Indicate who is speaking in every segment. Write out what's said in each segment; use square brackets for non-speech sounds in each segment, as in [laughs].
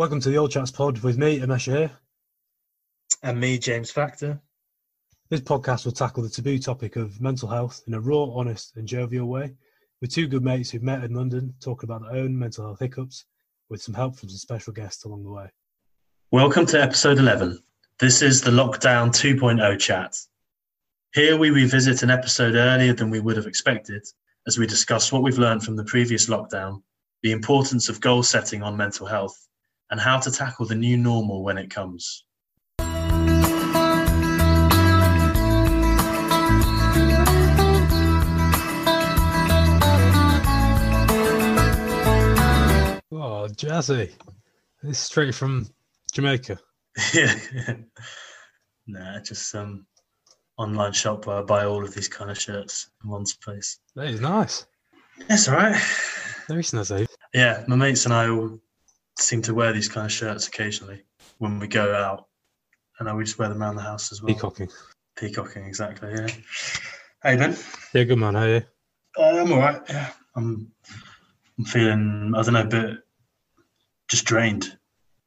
Speaker 1: Welcome to the Old Chats Pod with me, Amesha here.
Speaker 2: And me, James Factor.
Speaker 1: This podcast will tackle the taboo topic of mental health in a raw, honest, and jovial way, with two good mates who've met in London talking about their own mental health hiccups, with some help from some special guests along the way.
Speaker 2: Welcome to episode 11. This is the Lockdown 2.0 chat. Here we revisit an episode earlier than we would have expected as we discuss what we've learned from the previous lockdown, the importance of goal setting on mental health, and how to tackle the new normal when it comes.
Speaker 1: Oh, jazzy. This is straight from Jamaica.
Speaker 2: yeah. [laughs] nah, just some online shop where I buy all of these kind of shirts in one place.
Speaker 1: That is nice.
Speaker 2: That's all right.
Speaker 1: Very snazzy.
Speaker 2: Yeah, my mates and I all seem to wear these kind of shirts occasionally when we go out, and I we just wear them around the house as well.
Speaker 1: Peacocking.
Speaker 2: Peacocking, exactly. Yeah. Hey Ben.
Speaker 1: Yeah, good man. How are you?
Speaker 2: Uh, I'm all right. Yeah, I'm. I'm feeling. I don't know, a bit just drained,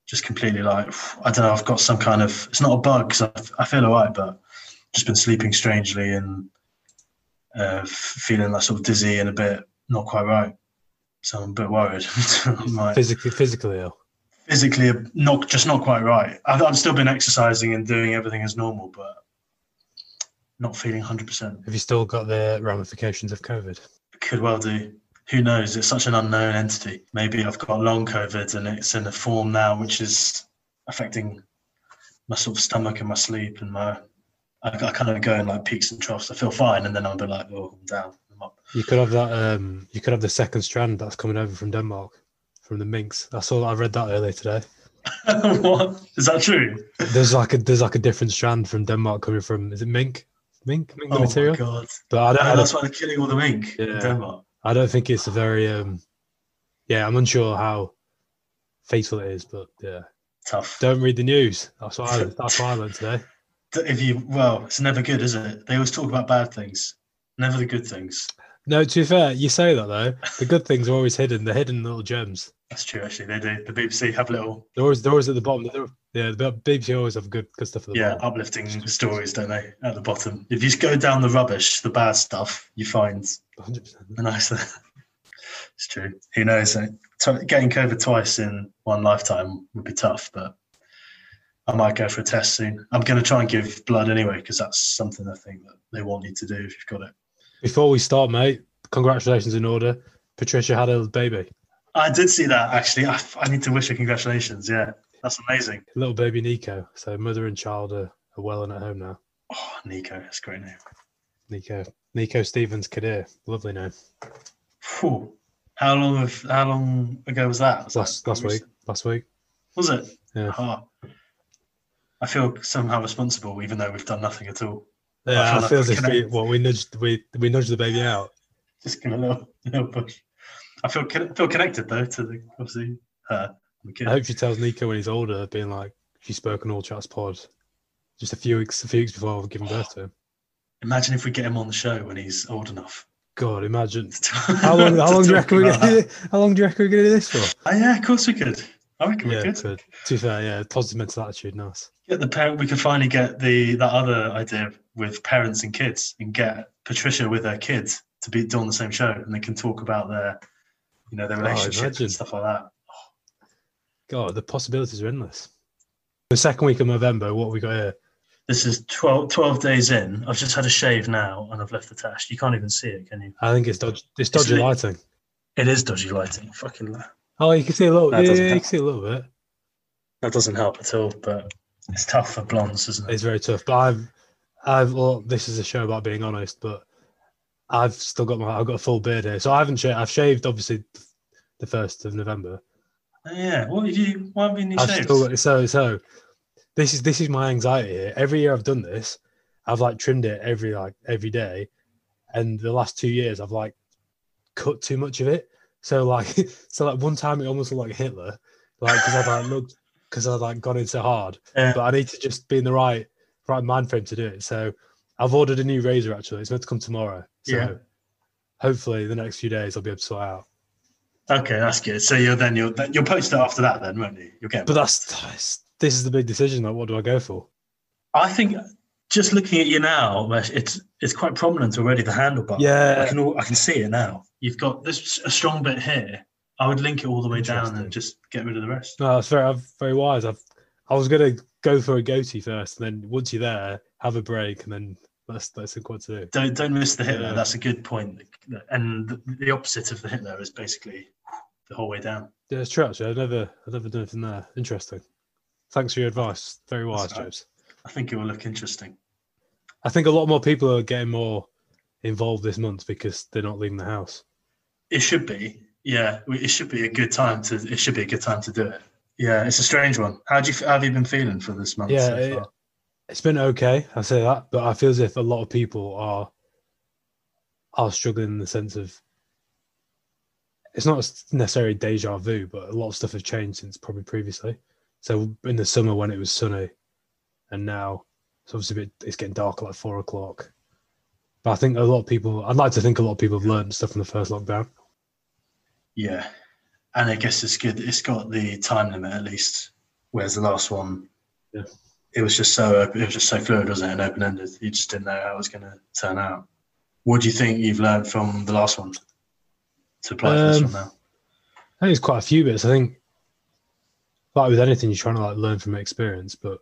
Speaker 2: just completely like I don't know. I've got some kind of. It's not a bug because I, I feel all right, but just been sleeping strangely and uh, feeling like sort of dizzy and a bit not quite right. So I'm a bit worried. [laughs]
Speaker 1: like, physically, physically ill.
Speaker 2: Physically, not just not quite right. I've, I've still been exercising and doing everything as normal, but not feeling 100%.
Speaker 1: Have you still got the ramifications of COVID?
Speaker 2: Could well do. Who knows? It's such an unknown entity. Maybe I've got long COVID and it's in a form now which is affecting my sort of stomach and my sleep and my. I, I kind of go in like peaks and troughs. I feel fine, and then I'll be like, "Oh, I'm down."
Speaker 1: You could have that. Um, you could have the second strand that's coming over from Denmark, from the minks. I saw. I read that earlier today. [laughs]
Speaker 2: what is that true?
Speaker 1: There's like a there's like a different strand from Denmark coming from. Is it mink? Mink, mink
Speaker 2: oh
Speaker 1: material.
Speaker 2: my god!
Speaker 1: But I don't.
Speaker 2: Oh,
Speaker 1: I don't
Speaker 2: that's why they're killing all the mink
Speaker 1: Yeah.
Speaker 2: in Denmark.
Speaker 1: I don't think it's a very. um Yeah, I'm unsure how faithful it is, but yeah,
Speaker 2: Tough.
Speaker 1: don't read the news. That's what I. [laughs] That's what I learned today.
Speaker 2: If you well, it's never good, is it? They always talk about bad things, never the good things.
Speaker 1: No, to be fair, you say that though. The good things are always hidden. They're hidden little gems.
Speaker 2: That's true. Actually, they do. The BBC have little
Speaker 1: They're always, they're always at the bottom. They're, yeah, the BBC always have good, good stuff at the
Speaker 2: yeah
Speaker 1: bottom.
Speaker 2: uplifting stories, don't they? At the bottom. If you just go down the rubbish, the bad stuff, you find
Speaker 1: 100%.
Speaker 2: a nice. [laughs] it's true. Who knows? Getting COVID twice in one lifetime would be tough, but I might go for a test soon. I'm going to try and give blood anyway because that's something I think that they want you to do if you've got it.
Speaker 1: Before we start, mate, congratulations in order. Patricia had a baby,
Speaker 2: I did see that actually. I, I need to wish her congratulations. Yeah, that's amazing.
Speaker 1: little baby Nico. So mother and child are, are well and at home now.
Speaker 2: Oh, Nico, that's a great name.
Speaker 1: Nico, Nico Stevens Kadir, lovely name.
Speaker 2: Phew. How long of how long ago was that? Was
Speaker 1: Last
Speaker 2: that
Speaker 1: last week, last week.
Speaker 2: Was it?
Speaker 1: Yeah.
Speaker 2: Oh. I feel somehow responsible, even though we've done nothing at all.
Speaker 1: Yeah, I feel
Speaker 2: we
Speaker 1: as if we, well, we nudged we we nudged the baby out.
Speaker 2: Just give a little, little push. I feel feel connected though to the obviously her.
Speaker 1: I hope she tells Nico when he's older, being like she spoke on all chats pod, just a few weeks a few weeks before giving birth to him.
Speaker 2: Imagine if we get him on the show when he's old enough.
Speaker 1: God, imagine [laughs]
Speaker 2: how
Speaker 1: long how long do you reckon we're gonna do, how long do you reckon we're gonna do this for?
Speaker 2: Oh, yeah, of course we could. I reckon
Speaker 1: Yeah,
Speaker 2: we could.
Speaker 1: To be fair, yeah, positive mental attitude, nice.
Speaker 2: Get the parent. We could finally get the that other idea with parents and kids, and get Patricia with her kids to be doing the same show, and they can talk about their, you know, their oh, relationships
Speaker 1: Oh,
Speaker 2: and stuff like that.
Speaker 1: God, the possibilities are endless. The second week of November, what have we got here?
Speaker 2: This is 12, 12 days in. I've just had a shave now, and I've left the tash. You can't even see it, can you?
Speaker 1: I think it's dodgy. It's dodgy
Speaker 2: Isn't
Speaker 1: lighting.
Speaker 2: It is dodgy lighting. Fucking
Speaker 1: Oh, you can see a little.
Speaker 2: That
Speaker 1: Yeah, you can see a little bit.
Speaker 2: that doesn't help at all. But it's tough for blondes, isn't it?
Speaker 1: It's very tough. But I've, I've. Well, this is a show about being honest, but I've still got my. I've got a full beard here, so I haven't shaved. I've shaved obviously the first of November.
Speaker 2: Oh, yeah. What have you? Why haven't you
Speaker 1: I've
Speaker 2: shaved?
Speaker 1: still got so so. This is this is my anxiety here. Every year I've done this, I've like trimmed it every like every day, and the last two years I've like cut too much of it. So like [laughs] so like one time it almost looked like Hitler, like because I'd like looked because I'd like gone into hard.
Speaker 2: Yeah.
Speaker 1: But I need to just be in the right right mind frame to do it. So I've ordered a new razor actually. It's meant to come tomorrow. So
Speaker 2: Yeah.
Speaker 1: hopefully the next few days I'll be able to sort out.
Speaker 2: Okay, that's good. So you'll then you'll you'll post it after that, then, won't you? You'll get.
Speaker 1: But that's, that's this is the big decision. Like, what do I go for?
Speaker 2: I think just looking at you now, it's it's quite prominent already. The handlebar.
Speaker 1: Yeah,
Speaker 2: I can all, I can see it now. You've got this a strong bit here. I would link it all the way down and just get rid of the rest.
Speaker 1: No, that's very very wise. I've I was gonna go for a goatee first, and then once you're there, have a break, and then that's that's what to do.
Speaker 2: Don't don't miss the Hitler. Yeah. That's a good point. And the, the opposite of the Hitler is basically the whole way down.
Speaker 1: Yeah, it's true. Actually, I've never I've never done anything there. Interesting. Thanks for your advice. Very wise, James.
Speaker 2: I think it will look interesting.
Speaker 1: I think a lot more people are getting more involved this month because they're not leaving the house.
Speaker 2: It should be, yeah. It should be a good time to. It should be a good time to do it. Yeah, it's a strange one. How do you how have you been feeling for this month?
Speaker 1: Yeah, so it, it's been okay. I say that, but I feel as if a lot of people are are struggling in the sense of it's not necessarily deja vu, but a lot of stuff has changed since probably previously. So in the summer when it was sunny, and now it's obviously bit, it's getting dark like four o'clock. But I think a lot of people, I'd like to think a lot of people have learned stuff from the first lockdown.
Speaker 2: Yeah, and I guess it's good. It's got the time limit at least, whereas the last one,
Speaker 1: yeah,
Speaker 2: it was just so it was just so fluid, wasn't it, and open ended. You just didn't know how it was going to turn out. What do you think you've learned from the last one to apply um, for this one now?
Speaker 1: I think it's quite a few bits. I think, like with anything, you're trying to like learn from experience. But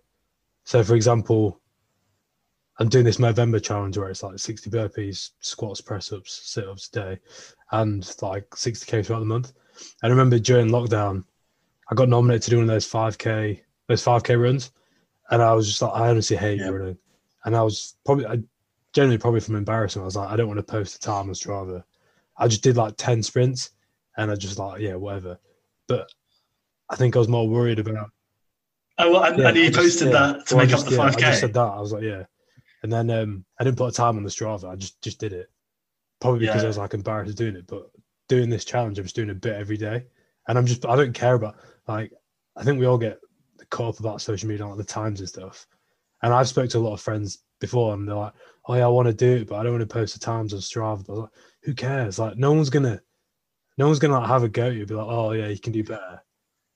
Speaker 1: so, for example, I'm doing this Movember challenge where it's like 60 burpees, squats, press ups, sit ups a day, and like 60k throughout the month. I remember during lockdown, I got nominated to do one of those 5k, those 5k runs, and I was just like, I honestly hate yeah. running, and I was probably, I generally probably from embarrassment, I was like, I don't want to post a time on Strava. I just did like 10 sprints, and I just like, yeah, whatever. But I think I was more worried about.
Speaker 2: Oh, well, and, yeah, and you posted that to well, make just, up the 5k.
Speaker 1: I just said that. I was like, yeah. And then um, I didn't put a time on the Strava. I just just did it, probably because yeah. I was like embarrassed doing it. But doing this challenge, I was doing a bit every day, and I'm just I don't care about like I think we all get caught up about social media, and like the times and stuff. And I've spoke to a lot of friends before, and they're like, "Oh yeah, I want to do it, but I don't want to post the times on Strava." But like, who cares? Like, no one's gonna, no one's gonna like have a go. You'll be like, "Oh yeah, you can do better."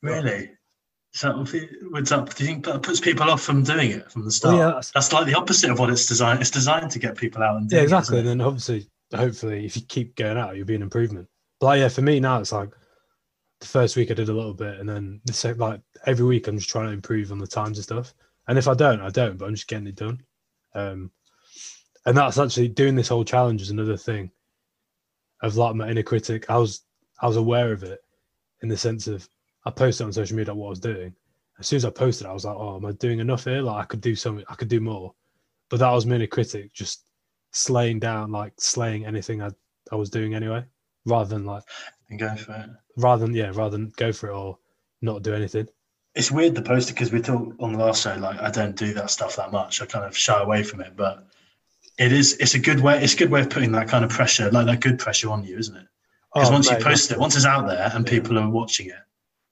Speaker 2: Really? So, what's up? Do you think that puts people off from doing it from the start? Well, yeah, that's, that's, like the opposite of what it's designed. It's designed to get people out and doing it.
Speaker 1: yeah, exactly. It, and then obviously, hopefully, if you keep going out, you'll be an improvement. But like, yeah, for me now, it's like the first week I did a little bit, and then the second, like every week I'm just trying to improve on the times and stuff. And if I don't, I don't. But I'm just getting it done. Um, and that's actually doing this whole challenge is another thing of like my inner critic. I was I was aware of it in the sense of I posted on social media what I was doing. As soon as I posted, I was like, "Oh, am I doing enough here? Like, I could do something. I could do more." But that was inner critic just slaying down, like slaying anything I I was doing anyway, rather than like
Speaker 2: and go for it.
Speaker 1: Rather than yeah, rather than go for it or not do anything.
Speaker 2: It's weird the poster because we talked on the last show like I don't do that stuff that much. I kind of shy away from it, but it is it's a good way. It's a good way of putting that kind of pressure, like that good pressure on you, isn't it? Because oh, once mate, you post it, once it's out there and people are watching it,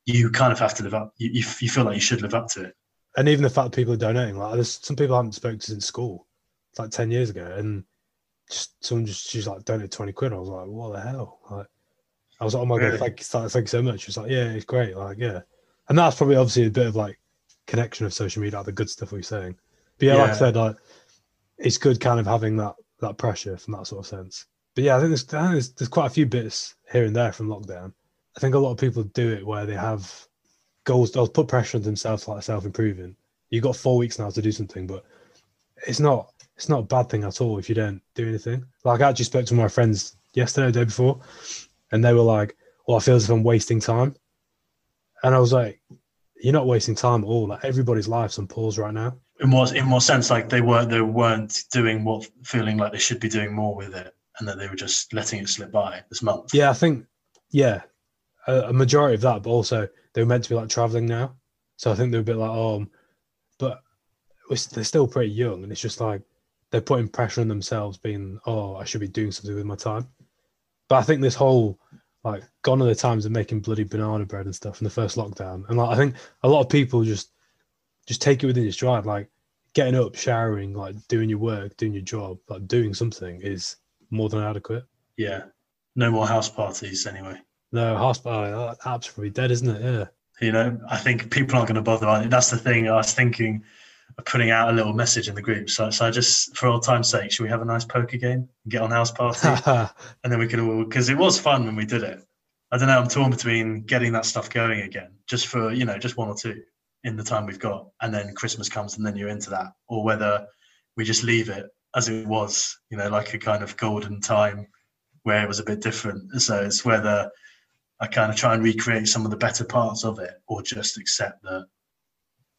Speaker 2: you kind of have to live up. You, you, you feel like you should live up to it.
Speaker 1: And even the fact that people are donating, like there's some people I haven't spoken to since school, it's like ten years ago, and just someone just she's like donated twenty quid. I was like, what the hell? Like, I was like, oh my really? god, thank, thank you so much. She was like, yeah, it's great. Like, yeah. And that's probably obviously a bit of like connection of social media, like the good stuff we are saying. But yeah, yeah, like I said, like it's good kind of having that that pressure from that sort of sense. But yeah, I think there's, I think there's, there's quite a few bits here and there from lockdown. I think a lot of people do it where they have goals, they'll put pressure on themselves like self improving. You've got four weeks now to do something, but it's not it's not a bad thing at all if you don't do anything. Like I actually spoke to my friends yesterday, the day before, and they were like, "Well, I feel as if I'm wasting time," and I was like, "You're not wasting time at all. Like everybody's life's on pause right now."
Speaker 2: In what in what sense? Like they weren't they weren't doing what feeling like they should be doing more with it, and that they were just letting it slip by this month.
Speaker 1: Yeah, I think yeah, a, a majority of that, but also they were meant to be like traveling now, so I think they were a bit like, "Oh," but they're still pretty young, and it's just like they're putting pressure on themselves, being, "Oh, I should be doing something with my time." But I think this whole like gone are the times of making bloody banana bread and stuff in the first lockdown. And like I think a lot of people just just take it within your stride, like getting up, showering, like doing your work, doing your job, like doing something is more than adequate.
Speaker 2: Yeah. No more house parties anyway.
Speaker 1: No, hospital oh, that app's probably dead, isn't it? Yeah.
Speaker 2: You know, I think people aren't going to bother. That's the thing. I was thinking of putting out a little message in the group. So, so I just, for old time's sake, should we have a nice poker game and get on house party? [laughs] and then we can all, because it was fun when we did it. I don't know. I'm torn between getting that stuff going again, just for you know, just one or two in the time we've got, and then Christmas comes and then you're into that, or whether we just leave it as it was, you know, like a kind of golden time where it was a bit different. So it's whether I kind of try and recreate some of the better parts of it, or just accept that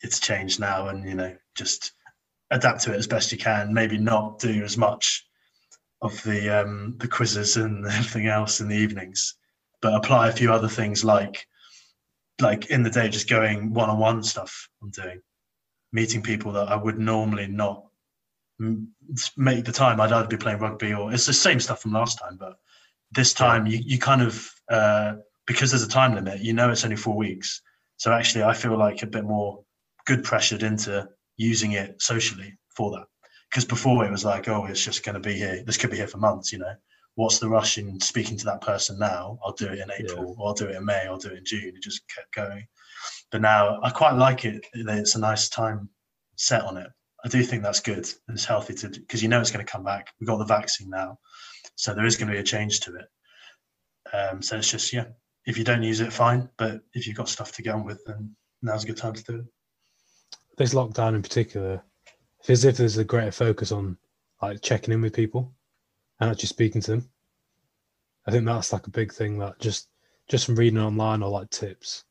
Speaker 2: it's changed now, and you know, just adapt to it as best you can. Maybe not do as much of the um, the quizzes and [laughs] everything else in the evenings, but apply a few other things like like in the day, just going one on one stuff. I'm doing meeting people that I would normally not make the time. I'd either be playing rugby or it's the same stuff from last time, but this time you, you kind of uh, because there's a time limit, you know it's only four weeks. So actually, I feel like a bit more good pressured into using it socially for that. Because before it was like, oh, it's just going to be here. This could be here for months, you know. What's the rush in speaking to that person now? I'll do it in April, yeah. or I'll do it in May, I'll do it in June. It just kept going. But now I quite like it. It's a nice time set on it. I do think that's good. It's healthy to because you know it's going to come back. We've got the vaccine now, so there is going to be a change to it. Um, so it's just yeah, if you don't use it, fine. But if you've got stuff to get on with, then now's a good time to do it.
Speaker 1: This lockdown in particular, feels as if there's a greater focus on like checking in with people and actually speaking to them. I think that's like a big thing that just just from reading online or like tips,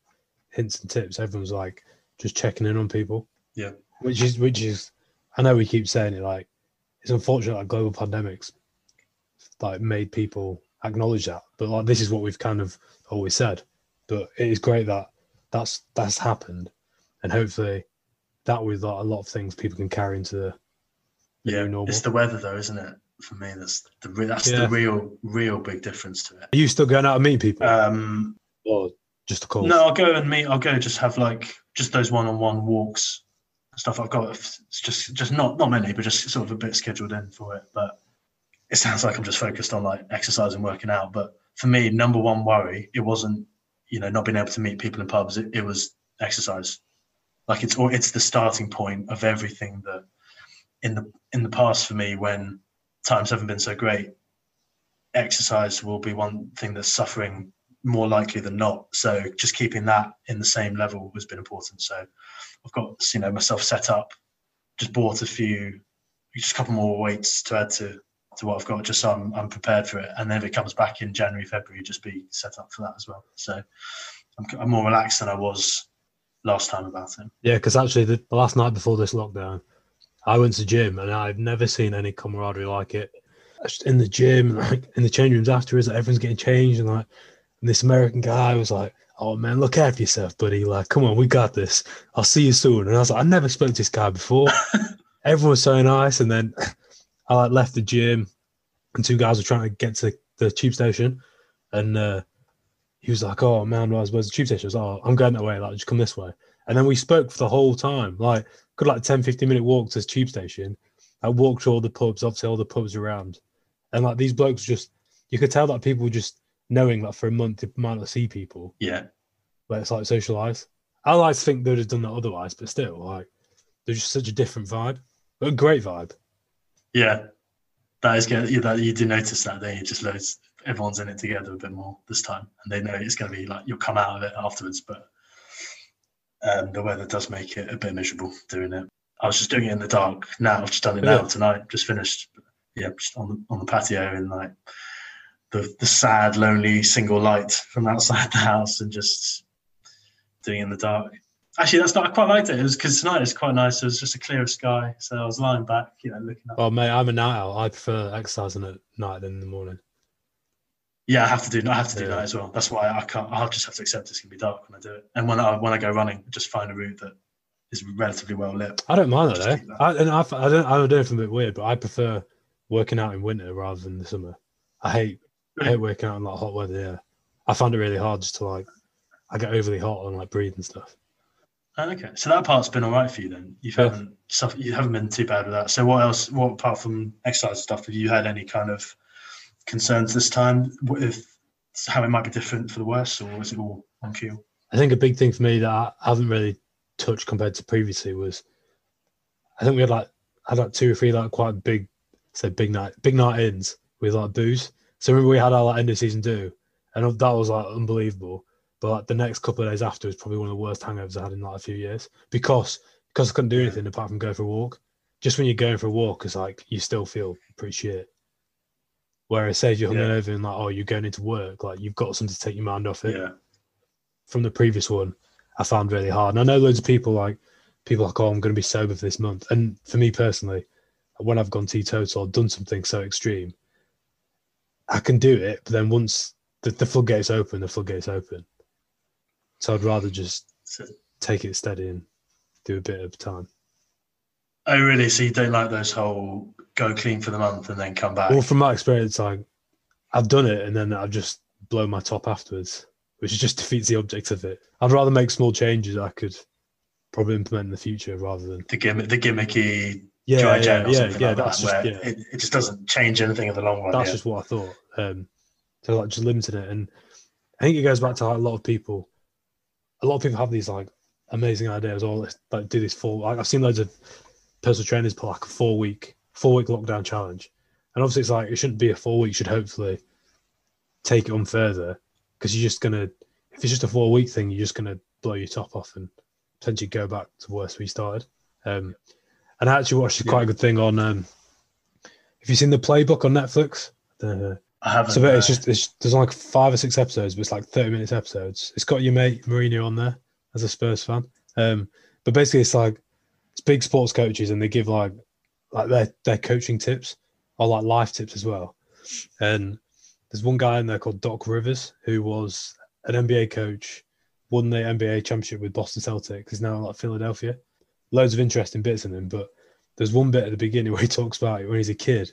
Speaker 1: hints and tips, everyone's like just checking in on people.
Speaker 2: Yeah.
Speaker 1: Which is which is I know we keep saying it like it's unfortunate that global pandemics like made people acknowledge that. But like this is what we've kind of always said. But it is great that that's that's happened, and hopefully that with like a lot of things people can carry into the
Speaker 2: yeah normal. It's the weather though, isn't it? For me, that's the that's yeah. the real real big difference to it.
Speaker 1: Are you still going out and meeting people?
Speaker 2: Um,
Speaker 1: or just a call?
Speaker 2: No, I'll go and meet. I'll go just have like just those one on one walks stuff. I've got it's just just not not many, but just sort of a bit scheduled in for it. But it sounds like I'm just focused on like exercise and working out. But for me, number one worry, it wasn't, you know, not being able to meet people in pubs. It, it was exercise. Like it's all, it's the starting point of everything that in the in the past for me when times haven't been so great, exercise will be one thing that's suffering more likely than not. So just keeping that in the same level has been important. So I've got you know myself set up, just bought a few, just a couple more weights to add to to what I've got, just so I'm, I'm prepared for it. And then if it comes back in January, February, just be set up for that as well. So I'm, I'm more relaxed than I was last time about it.
Speaker 1: Yeah, because actually, the, the, last night before this lockdown, I went to gym and I've never seen any camaraderie like it. In the gym, [laughs] like in the change rooms after, is like everyone's getting changed, and like and this American guy was like, "Oh man, look after yourself, buddy. Like, come on, we got this. I'll see you soon." And I was like, "I never spoke to this guy before." [laughs] Everyone was so nice, and then I like left the gym, and two guys were trying to get to the tube station, and uh, he was like, "Oh man, where's, where's the tube station?" I was like, "Oh, I'm going that way. Like, just come this way." And then we spoke for the whole time, like, good like 10, 15 minute walk to the tube station. I walked to all the pubs, obviously all the pubs around, and like these blokes just, you could tell that people just knowing that for a month they might not see people.
Speaker 2: Yeah,
Speaker 1: but it's like socialize. I like to think they'd have done that otherwise, but still, like, they're just such a different vibe, but a great vibe.
Speaker 2: Yeah, that is good. That you do notice that they just loads. Everyone's in it together a bit more this time, and they know it's going to be like you'll come out of it afterwards. But um, the weather does make it a bit miserable doing it. I was just doing it in the dark. Now I've just done it now tonight. Just finished. Yeah, just on the, on the patio in like the the sad, lonely single light from outside the house, and just doing it in the dark. Actually, that's not. I quite liked it. It was because tonight it's quite nice. It was just a clear sky, so I was lying back, you know, looking up.
Speaker 1: Oh, mate, I'm a night owl. I prefer exercising at night than in the morning.
Speaker 2: Yeah, I have to do. I have to do yeah. that as well. That's why I can't. I'll just have to accept it's gonna be dark when I do it. And when I when I go running, just find a route that is relatively well lit.
Speaker 1: I don't mind that. Eh? I, and I, I don't. I don't know if I'm a bit weird, but I prefer working out in winter rather than the summer. I hate. I hate working out in like hot weather. Yeah, I find it really hard just to like. I get overly hot and like breathe and stuff.
Speaker 2: Oh, okay, so that part's been all right for you then. You haven't stuff. You haven't been too bad with that. So what else? What apart from exercise stuff, have you had any kind of concerns this time with how it might be different for the worse, or is it all on cue?
Speaker 1: I think a big thing for me that I haven't really touched compared to previously was I think we had like had like two or three like quite big say big night big night ins with like booze. So remember we had our like end of season do, and that was like unbelievable. But like the next couple of days after was probably one of the worst hangovers I had in like a few years because because I couldn't do anything apart from go for a walk. Just when you're going for a walk, it's like you still feel pretty shit. Whereas say if you're
Speaker 2: Yeah.
Speaker 1: hungover and like oh you're going into work, like you've got something to take your mind off it
Speaker 2: Yeah,
Speaker 1: from the previous one, I found really hard. And I know loads of people like people like, oh, I'm going to be sober for this month. And for me personally, when I've gone teetotal, or done something so extreme, I can do it. But then once the, the floodgates open, the floodgates open. So I'd rather just take it steady and do a bit of time.
Speaker 2: oh really? So you don't like those whole go clean for the month and then come back?
Speaker 1: Well, from my experience, like I've done it and then I've just blown my top afterwards, which just [laughs] defeats the object of it. I'd rather make small changes I could probably implement in the future rather than
Speaker 2: the gimmick, the gimmicky
Speaker 1: yeah,
Speaker 2: dry
Speaker 1: yeah, yeah,
Speaker 2: something
Speaker 1: yeah.
Speaker 2: like
Speaker 1: that's
Speaker 2: that,
Speaker 1: just
Speaker 2: where
Speaker 1: yeah.
Speaker 2: it, it just doesn't change anything in the long run.
Speaker 1: that's
Speaker 2: yeah.
Speaker 1: just what I thought. Um, so like just limiting it, and I think it goes back to like, a lot of people. A lot of people have these like amazing ideas, or let's, like do this full. Like I've seen loads of personal trainers put like a four week, four week lockdown challenge, and obviously it's like it shouldn't be a four week. You should hopefully take it on further because you're just gonna. If it's just a four week thing, you're just gonna blow your top off and potentially go back to worse where you started. Um, and I actually watched a quite a good thing on. Um, have you seen the playbook on Netflix? The,
Speaker 2: I haven't.
Speaker 1: so it's just it's, there's like five or six episodes, but it's like thirty minutes episodes. It's got your mate Mourinho on there as a Spurs fan. Um, but basically, it's like it's big sports coaches, and they give like like their their coaching tips or like life tips as well. And there's one guy in there called Doc Rivers who was an NBA coach, won the NBA championship with Boston Celtics. He's now like Philadelphia. Loads of interesting bits in him, but there's one bit at the beginning [laughs] where he talks about when he's a kid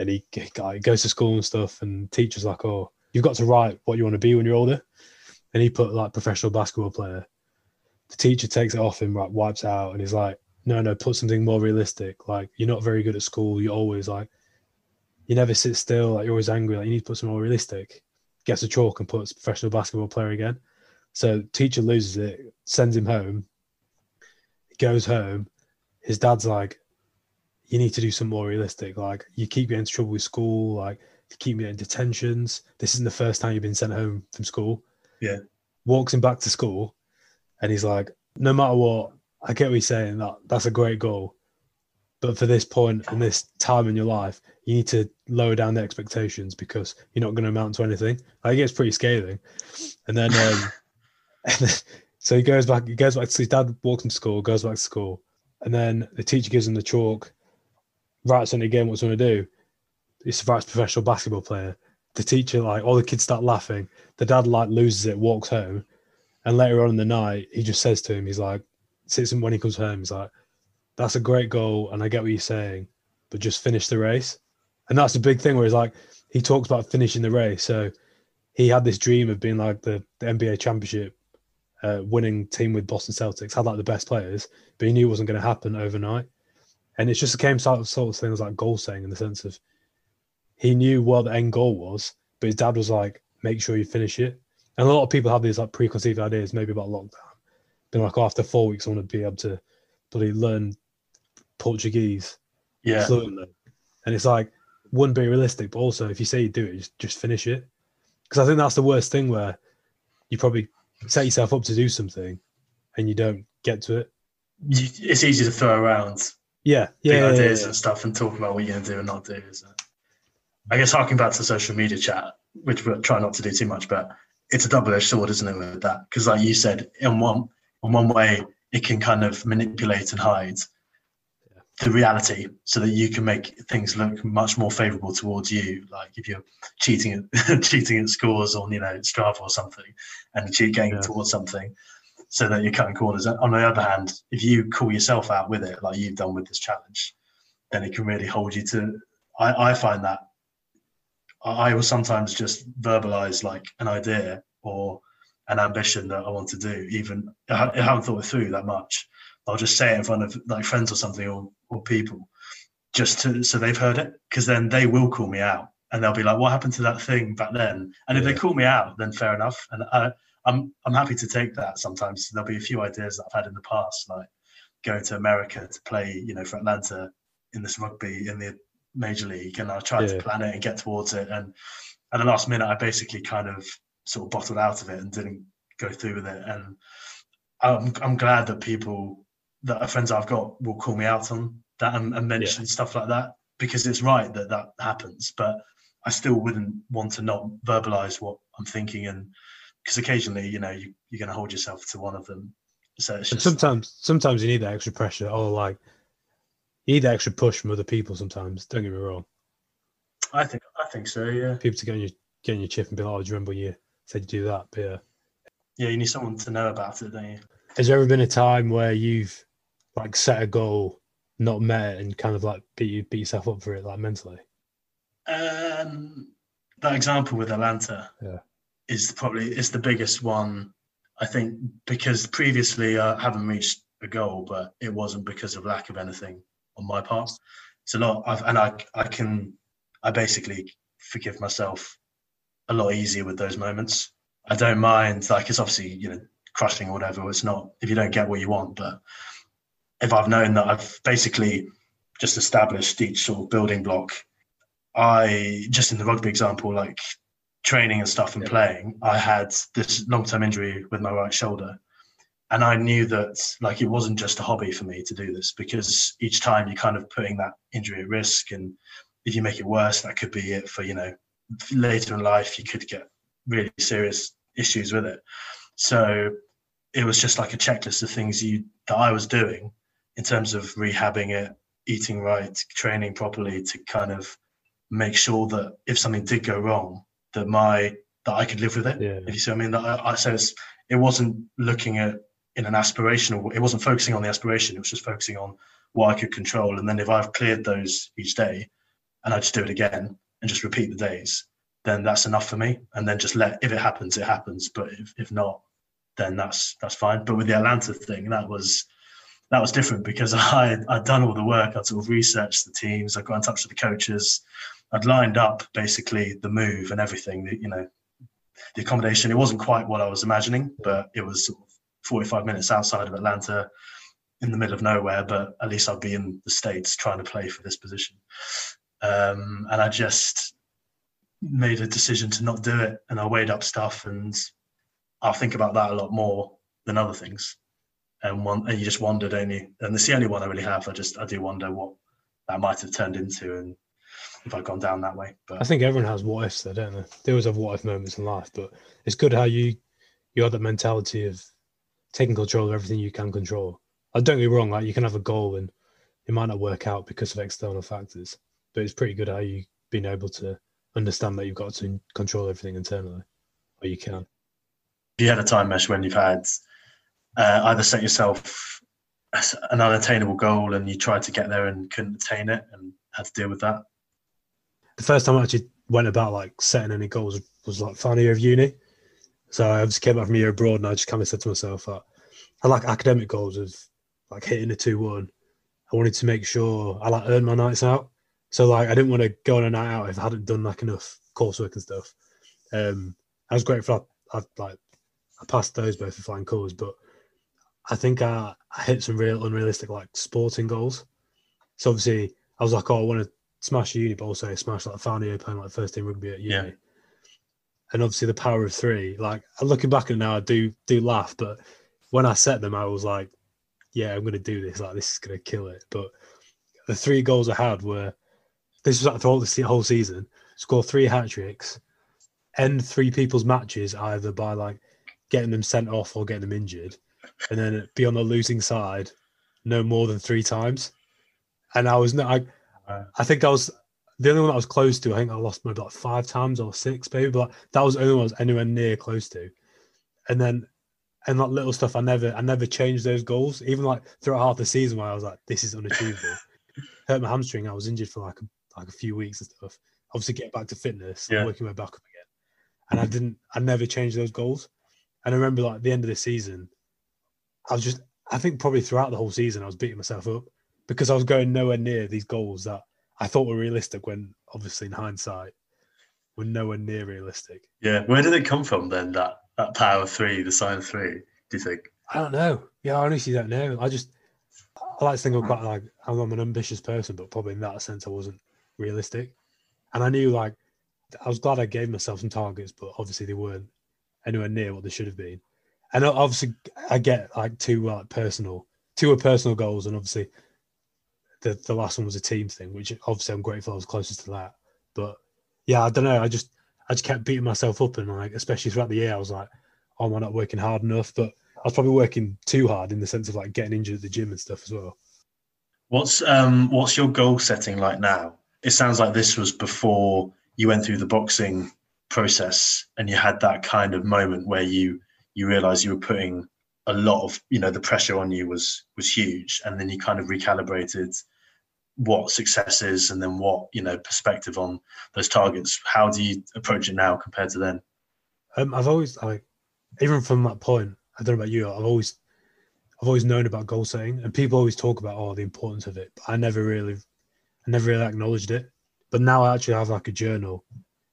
Speaker 1: and he, he goes to school and stuff, and teachers like, "Oh, you've got to write what you want to be when you're older." And he put like professional basketball player. The teacher takes it off him, like wipes out, and he's like, "No, no, put something more realistic. Like you're not very good at school. You're always like, you never sit still. Like you're always angry. Like you need to put something more realistic." Gets a chalk and puts professional basketball player again. So teacher loses it, sends him home. He goes home. His dad's like, you need to do some more realistic. Like you keep getting into trouble with school, like you keep getting detentions. This isn't the first time you've been sent home from school.
Speaker 2: Yeah.
Speaker 1: Walks him back to school and he's like, no matter what, I get what you're saying, that that's a great goal. But for this point and this time in your life, you need to lower down the expectations because you're not going to amount to anything. It gets pretty scathing. And then, um, and [laughs] then so he goes back, he goes back to his dad walks him to school, goes back to school. And then the teacher gives him the chalk, writes on it again what's going to do. It's writes professional basketball player. The teacher, like, all the kids start laughing. The dad, like, loses it, walks home. And later on in the night, he just says to him, he's like, sits him when he comes home, he's like, that's a great goal. And I get what you're saying, but just finish the race. And that's a big thing where he's like, he talks about finishing the race. So he had this dream of being like the, the NBA championship uh, winning team with Boston Celtics, had like the best players, but he knew it wasn't going to happen overnight. And it's just the same sort of, sort of thing as like goal saying in the sense of he knew what the end goal was, but his dad was like, make sure you finish it. And a lot of people have these like preconceived ideas, maybe about lockdown. Being like, oh, after four weeks, I want to be able to bloody learn Portuguese
Speaker 2: yeah,
Speaker 1: fluently. And it's like, wouldn't be realistic, but also if you say you do it, just, just finish it. Because I think that's the worst thing where you probably set yourself up to do something and you don't get to it.
Speaker 2: You, it's easy to throw around
Speaker 1: Yeah, yeah, yeah, yeah,
Speaker 2: ideas
Speaker 1: yeah.
Speaker 2: and stuff and talk about what you're going to do and not do. Isn't? Uh, I guess harking back to social media chat, which we'll try not to do too much, but it's a double-edged sword, isn't it, with that? Because, like you said, in one in one way, it can kind of manipulate and hide the reality, so that you can make things look much more favourable towards you. Like if you're cheating at [laughs] cheating at scores on you know Strava or something, and cheat game
Speaker 1: Yeah.
Speaker 2: towards something, so that you're cutting corners. On the other hand, if you call yourself out with it, like you've done with this challenge, then it can really hold you to. I, I find that I will sometimes just verbalize like an idea or an ambition that I want to do, even I haven't thought it through that much. I'll just say it in front of like friends or something or, or people just to so they've heard it because then they will call me out and they'll be like, "What happened to that thing back then?" And if they call me out, then fair enough. And I, I'm I'm happy to take that. Sometimes there'll be a few ideas that I've had in the past, like going to America to play, you know, for Atlanta in this rugby in the major league, and I tried
Speaker 1: Yeah.
Speaker 2: to plan it and get towards it, and at the last minute, I basically kind of sort of bottled out of it and didn't go through with it. And I'm I'm glad that people that are friends I've got will call me out on that and, and mention stuff like that because it's right that that happens, but I still wouldn't want to not verbalize what I'm thinking and because occasionally, you know, you, you're going to hold yourself to one of them. So it's just
Speaker 1: sometimes, sometimes you need that extra pressure, or like you need that extra push from other people. Sometimes, don't get me wrong,
Speaker 2: I think I think so. Yeah,
Speaker 1: people to get on your get on your chip and be like, "Oh, do you remember you said you do that?" But yeah.
Speaker 2: yeah. You need someone to know about it, don't you?
Speaker 1: Has there ever been a time where you've like set a goal, not met it, and kind of like beat you beat yourself up for it, like mentally?
Speaker 2: Um, that example with Atlanta
Speaker 1: Yeah.
Speaker 2: Is probably is the biggest one. I think because previously uh, I haven't reached a goal, but it wasn't because of lack of anything on my part. It's a lot, I've, and I I can I basically forgive myself a lot easier with those moments. I don't mind like it's obviously you know crushing or whatever. It's not if you don't get what you want, but if I've known that I've basically just established each sort of building block I just in the rugby example, like training and stuff and
Speaker 1: Yeah.
Speaker 2: playing, I had this long term injury with my right shoulder. And I knew that like it wasn't just a hobby for me to do this because each time you're kind of putting that injury at risk. And if you make it worse, that could be it for, you know, later in life, you could get really serious issues with it. So it was just like a checklist of things you that I was doing in terms of rehabbing it, eating right, training properly to kind of make sure that if something did go wrong, that my that I could live with it.
Speaker 1: Yeah.
Speaker 2: If you see what I mean, that I, I so it wasn't looking at in an aspirational. It wasn't focusing on the aspiration. It was just focusing on what I could control. And then if I've cleared those each day, and I just do it again and just repeat the days, then that's enough for me. And then just let if it happens, it happens. But if, if not, then that's that's fine. But with the Atlanta thing, that was that was different because [laughs] I I'd done all the work. I'd sort of researched the teams. I got in touch with the coaches. I'd lined up basically the move and everything. The, you know, the accommodation. It wasn't quite what I was imagining, but it was sort of 45 minutes outside of Atlanta, in the middle of nowhere. But at least I'd be in the states trying to play for this position. Um, and I just made a decision to not do it, and I weighed up stuff, and I'll think about that a lot more than other things. And one, and you just wonder, don't you? And it's the only one I really have. I just I do wonder what that might have turned into, and if I'd gone down that way. But I
Speaker 1: think everyone has what ifs, though, don't they? They always have what if moments in life, but it's good how you you have that mentality of taking control of everything you can control. I don't get me wrong, like you can have a goal and it might not work out because of external factors, but it's pretty good how you been able to understand that you've got to control everything internally, or you can.
Speaker 2: Have you had a time mesh when you've had uh, either set yourself an unattainable goal and you tried to get there and couldn't attain it and had to deal with that?
Speaker 1: The first time I actually went about like setting any goals was like final year of uni. So I just came back from a year abroad and I just kind of said to myself that I like academic goals of like hitting a two one. I wanted to make sure I like earned my nights out. So like I didn't want to go on a night out if I hadn't done like enough coursework and stuff. Um, I was grateful I, I like I passed those both for flying colours, but I think I, I hit some real unrealistic like sporting goals. So obviously I was like, oh, I want to smash a uni, but also smash like final year playing like first team rugby at uni.
Speaker 2: Yeah.
Speaker 1: And obviously the power of three. Like looking back at it now, I do do laugh, but when I set them, I was like, yeah, I'm gonna do this. Like this is gonna kill it. But the three goals I had were this was like throughout the whole season. Score three hat tricks, end three people's matches either by like getting them sent off or getting them injured, and then be on the losing side no more than three times. And I was not. I. I think I was the only one that I was close to. I think I lost maybe like five times or six, maybe, but that was the only one I was anywhere near close to. And then, and like little stuff, I never, I never changed those goals. Even like throughout half the season, where I was like, this is unachievable. [laughs] Hurt my hamstring. I was injured for like a, like a few weeks and stuff. Obviously, get back to fitness,
Speaker 2: Yeah.
Speaker 1: working my back up again. And I didn't, I never changed those goals. And I remember like at the end of the season, I was just, I think probably throughout the whole season, I was beating myself up because I was going nowhere near these goals that I thought were realistic when obviously in hindsight were nowhere near realistic.
Speaker 2: Yeah, where did it come from then? That that power three, the sign three. Do you think?
Speaker 1: I don't know. Yeah, I honestly don't know. I just I like to think I'm quite like I'm an ambitious person, but probably in that sense I wasn't realistic. And I knew like I was glad I gave myself some targets, but obviously they weren't anywhere near what they should have been. And uh, obviously I get like two like personal, two were personal goals, and obviously the the last one was a team thing, which obviously I'm grateful I was closest to that. But yeah, I don't know. I just I just kept beating myself up, and like especially throughout the year, I was like, oh, am I not working hard enough? But I was probably working too hard in the sense of like getting injured at the gym and stuff as well.
Speaker 2: What's um what's your goal setting like now? It sounds like this was before you went through the boxing process and you had that kind of moment where you you realized you were putting a lot of you know the pressure on you was was huge. And then you kind of recalibrated what success is and then what you know perspective on those targets. How do you approach it now compared to then?
Speaker 1: Um, i've always like even from that point i don't know about you i've always i've always known about goal setting and people always talk about oh the importance of it but i never really i never really acknowledged it. But now I actually have like a journal,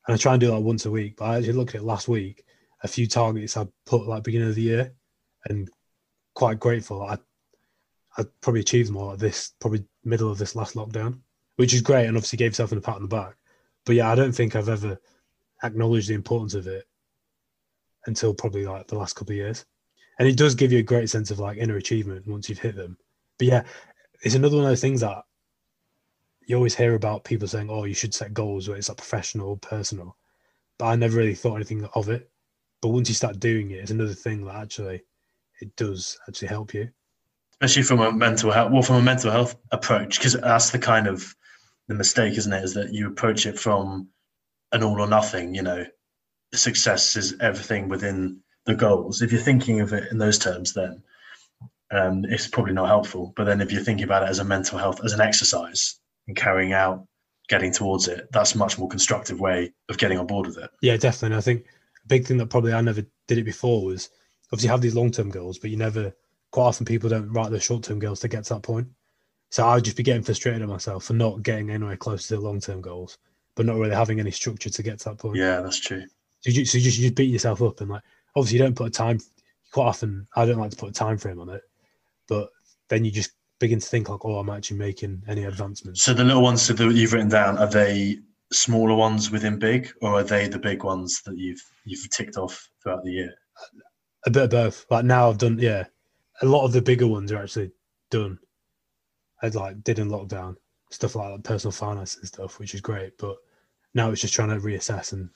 Speaker 1: and I try and do that once a week. But I actually looked at it last week, a few targets I put like beginning of the year, and quite grateful. I I probably achieved more at this probably middle of this last lockdown, which is great, and obviously gave myself a pat on the back. But yeah, I don't think I've ever acknowledged the importance of it until probably like the last couple of years. And it does give you a great sense of like inner achievement once you've hit them. But yeah, it's another one of those things that you always hear about people saying, "Oh, you should set goals where it's like professional, or personal," but I never really thought anything of it. But once you start doing it, it's another thing that actually it does actually help you,
Speaker 2: especially from a mental health. Well, from a mental health approach, because that's the kind of the mistake, isn't it? Is that you approach it from an all or nothing. You know, success is everything within the goals. If you're thinking of it in those terms, then um, it's probably not helpful. But then if you're thinking about it as a mental health, as an exercise, and carrying out getting towards it that's a much more constructive way of getting on board with it
Speaker 1: yeah definitely and i think a big thing that probably i never did it before was obviously have these long-term goals but you never quite often people don't write their short-term goals to get to that point so i'd just be getting frustrated at myself for not getting anywhere close to the long-term goals but not really having any structure to get to that point
Speaker 2: yeah that's true
Speaker 1: so you, so you just you beat yourself up and like obviously you don't put a time quite often i don't like to put a time frame on it but then you just begin to think like, oh, I'm actually making any advancements.
Speaker 2: So the little ones that you've written down are they smaller ones within big, or are they the big ones that you've you've ticked off throughout the year?
Speaker 1: A bit of both. Like now, I've done yeah. A lot of the bigger ones are actually done. I like did in lockdown stuff like that, personal finance and stuff, which is great. But now it's just trying to reassess and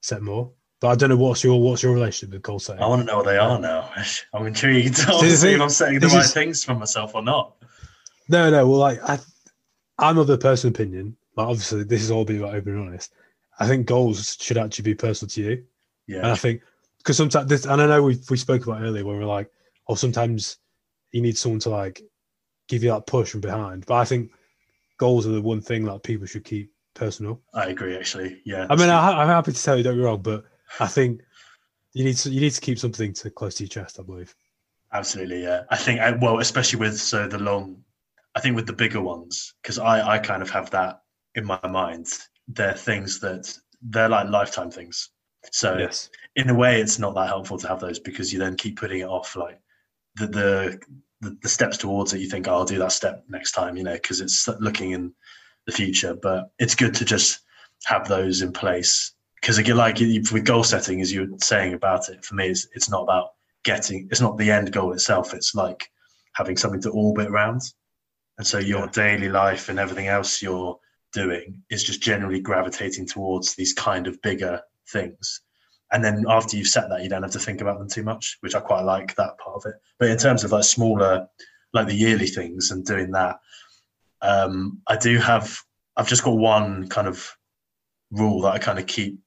Speaker 1: set more. But I don't know what's your what's your relationship with goal setting.
Speaker 2: I want to know what they are now. [laughs] I'm intrigued to [laughs] see if I'm setting the right is, things for myself or not.
Speaker 1: No, no. Well, like I, I'm of the personal opinion. Like obviously, this is all being like open and honest. I think goals should actually be personal to you.
Speaker 2: Yeah.
Speaker 1: And I think because sometimes this, and I know we we spoke about earlier when we are like, oh, sometimes you need someone to like give you that push from behind. But I think goals are the one thing that people should keep personal.
Speaker 2: I agree, actually. Yeah.
Speaker 1: I mean, I, am happy to tell you, don't be wrong, but I think you need to you need to keep something to close to your chest. I believe.
Speaker 2: Absolutely, yeah. I think well, especially with so the long I think with the bigger ones, because I, I kind of have that in my mind. They're things that they're like lifetime things. So yes. In a way, it's not that helpful to have those because you then keep putting it off. Like the the the, the steps towards it, you think, oh, I'll do that step next time, you know, because it's looking in the future. But it's good to just have those in place because again, like with goal setting, as you were saying about it, for me, it's it's not about getting. It's not the end goal itself. It's like having something to orbit around. And so your yeah. daily life and everything else you're doing is just generally gravitating towards these kind of bigger things. And then after you've set that, you don't have to think about them too much, which I quite like that part of it. But in terms of like smaller, like the yearly things and doing that, um, I do have, I've just got one kind of rule that I kind of keep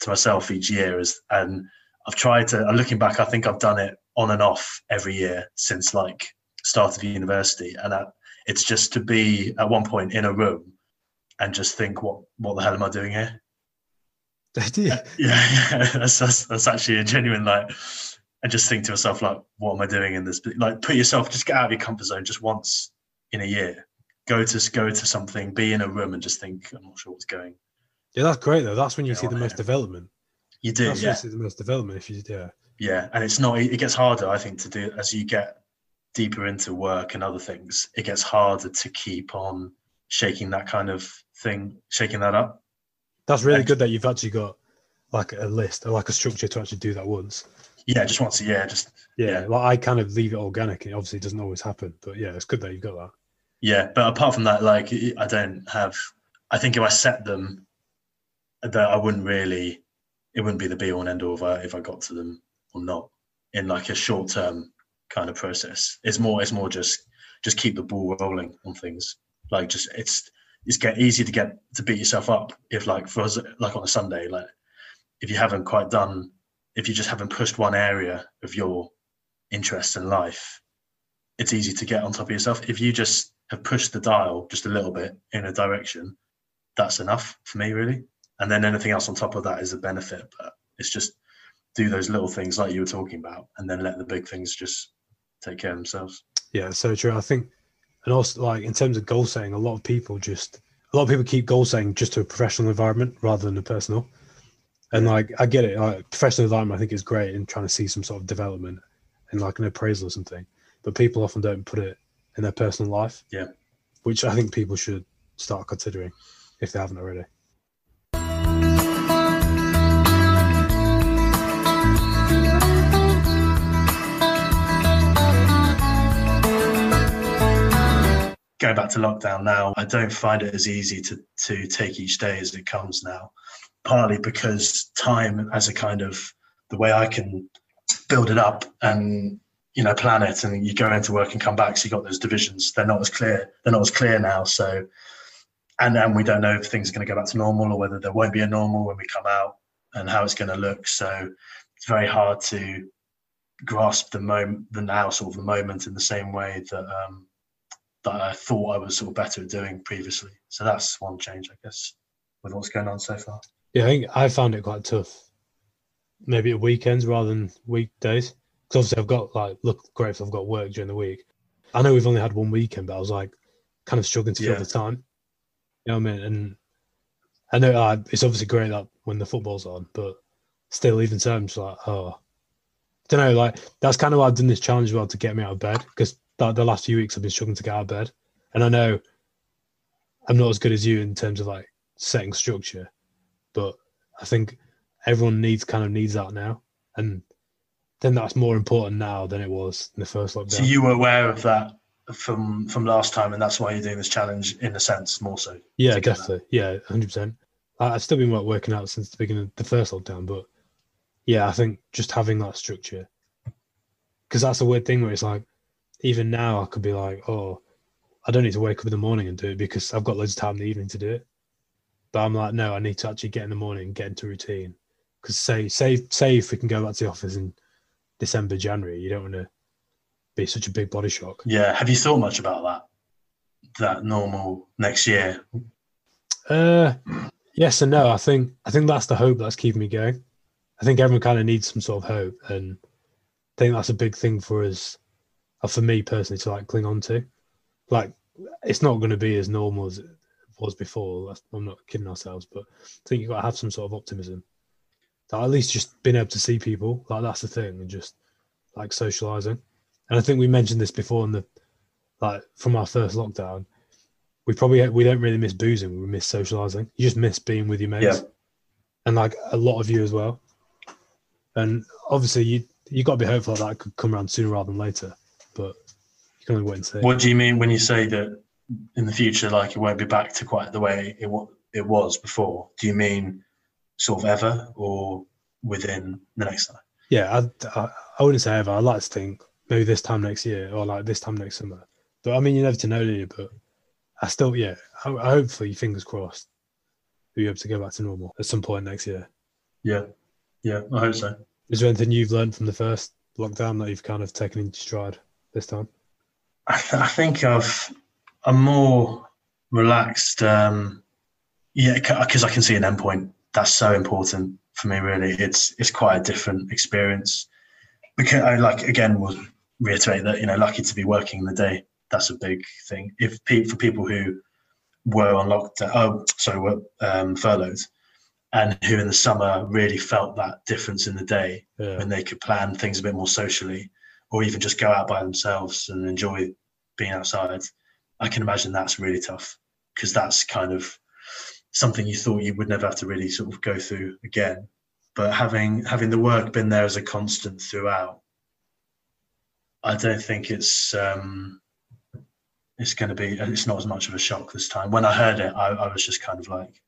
Speaker 2: to myself each year is, and I've tried to, looking back, I think I've done it on and off every year since like start of university. And I, it's just to be at one point in a room and just think, what what the hell am I doing here? [laughs]
Speaker 1: yeah,
Speaker 2: yeah, [laughs] that's, that's that's actually a genuine like, and just think to myself like, what am I doing in this? Like, put yourself, just get out of your comfort zone just once in a year. Go to go to something, be in a room, and just think, I'm not sure what's going.
Speaker 1: Yeah, that's great though. That's when you see the most
Speaker 2: it.
Speaker 1: development.
Speaker 2: You do,
Speaker 1: That's when
Speaker 2: yeah,
Speaker 1: you see the most development if you yeah.
Speaker 2: yeah. And it's not. It gets harder, I think, to do as you get deeper into work and other things. It gets harder to keep on shaking that kind of thing, shaking that up.
Speaker 1: That's really good that you've actually got like a list or like a structure to actually do that once.
Speaker 2: Yeah, just once a year, just
Speaker 1: Yeah,
Speaker 2: Yeah.
Speaker 1: like I kind of leave it organic and it obviously doesn't always happen. But yeah, it's good that you've got that.
Speaker 2: Yeah, but apart from that, like I don't have. I think if I set them, that I wouldn't really. It wouldn't be the be all and end all if I if I got to them or not in like a short term kind of process. It's more. It's more just just keep the ball rolling on things. Like just it's it's get easy to get to beat yourself up if like for us like on a Sunday like if you haven't quite done if you just haven't pushed one area of your interest in life it's easy to get on top of yourself. If you just have pushed the dial just a little bit in a direction, that's enough for me, really. And then anything else on top of that is a benefit. But it's just do those little things like you were talking about, and then let the big things just take care of themselves.
Speaker 1: Yeah, so true. I think, and also like in terms of goal setting, a lot of people just a lot of people keep goal setting just to a professional environment rather than a personal. And like I get it, like professional environment I think is great in trying to see some sort of development and like an appraisal or something. But people often don't put it in their personal life.
Speaker 2: Yeah.
Speaker 1: Which I think people should start considering if they haven't already.
Speaker 2: Going back to lockdown now, I don't find it as easy to to take each day as it comes now. Partly because time as a kind of the way I can build it up and you know plan it and you go into work and come back so you got those divisions they're not as clear they're not as clear now so and then we don't know if things are going to go back to normal or whether there won't be a normal when we come out and how it's going to look so it's very hard to grasp the moment the now sort of the moment in the same way that um that I thought I was sort of better at doing previously so that's one change I guess with what's going on so far
Speaker 1: Yeah, I think I found it quite tough. Maybe at weekends rather than weekdays. Because obviously I've got like look great if I've got work during the week. I know we've only had one weekend, but I was like kind of struggling to fill
Speaker 2: Yeah.
Speaker 1: the time. You know what I mean? And I know uh, it's obviously great that when the football's on, but still, even so, I'm just like, oh, don't know. Like that's kind of why I've done this challenge as well to get me out of bed because the, the last few weeks I've been struggling to get out of bed, and I know I'm not as good as you in terms of like setting structure, but I think everyone needs kind of needs that now, and then that's more important now than it was in the first lockdown.
Speaker 2: so you were aware of that from from last time and that's why you're doing this challenge in a sense more so
Speaker 1: yeah,
Speaker 2: that.
Speaker 1: definitely, yeah, hundred percent. I've still been working out since the beginning of the first lockdown, but yeah, I think just having that structure, because that's the weird thing where it's like, even now I could be like, oh, I don't need to wake up in the morning and do it because I've got loads of time in the evening to do it. But I'm like, no, I need to actually get in the morning and get into routine. Because say, say, say, if we can go back to the office in December, January, you don't want to be such a big body shock.
Speaker 2: Yeah. Have you thought much about that? That normal next year?
Speaker 1: Uh, yes and no. I think I think that's the hope that's keeping me going. I think everyone kind of needs some sort of hope, and I think that's a big thing for us, for me personally, to like cling on to. Like, it's not going to be as normal as it was before. I'm not kidding ourselves, but I think you've got to have some sort of optimism. That at least just being able to see people, like that's the thing, and just like socializing. And I think we mentioned this before in the like from our first lockdown we probably we don't really miss boozing we miss socializing you just miss being with your mates
Speaker 2: Yeah.
Speaker 1: and like a lot of you as well and obviously you you got to be hopeful that, that could come around sooner rather than later can only wait and see
Speaker 2: What do you mean when you say that in the future, like it won't be back to quite the way it it was before? Do you mean sort of ever or within the next time?
Speaker 1: yeah I, I i wouldn't say ever i'd like to think maybe this time next year or like this time next summer but i mean you never to know do you but i still yeah I, I hopefully fingers crossed we'll be able to go back to normal at some point next year
Speaker 2: Yeah. Yeah, I hope so.
Speaker 1: is there anything you've learned from the first lockdown that you've kind of taken into stride this time
Speaker 2: I, th- I think I've I'm more relaxed. Um, yeah, because I can see an endpoint. That's so important for me. Really, it's it's quite a different experience. Because I like again we'll reiterate that you know lucky to be working in the day. That's a big thing. If for people who were on lockdown, oh sorry, were um, furloughed, and who in the summer really felt that difference in the day
Speaker 1: Yeah.
Speaker 2: when they could plan things a bit more socially or even just go out by themselves and enjoy being outside. I can imagine that's really tough because that's kind of something you thought you would never have to really sort of go through again. But having having the work been there as a constant throughout, I don't think it's um, it's going to be it's not as much of a shock this time. When I heard it, I, I was just kind of like,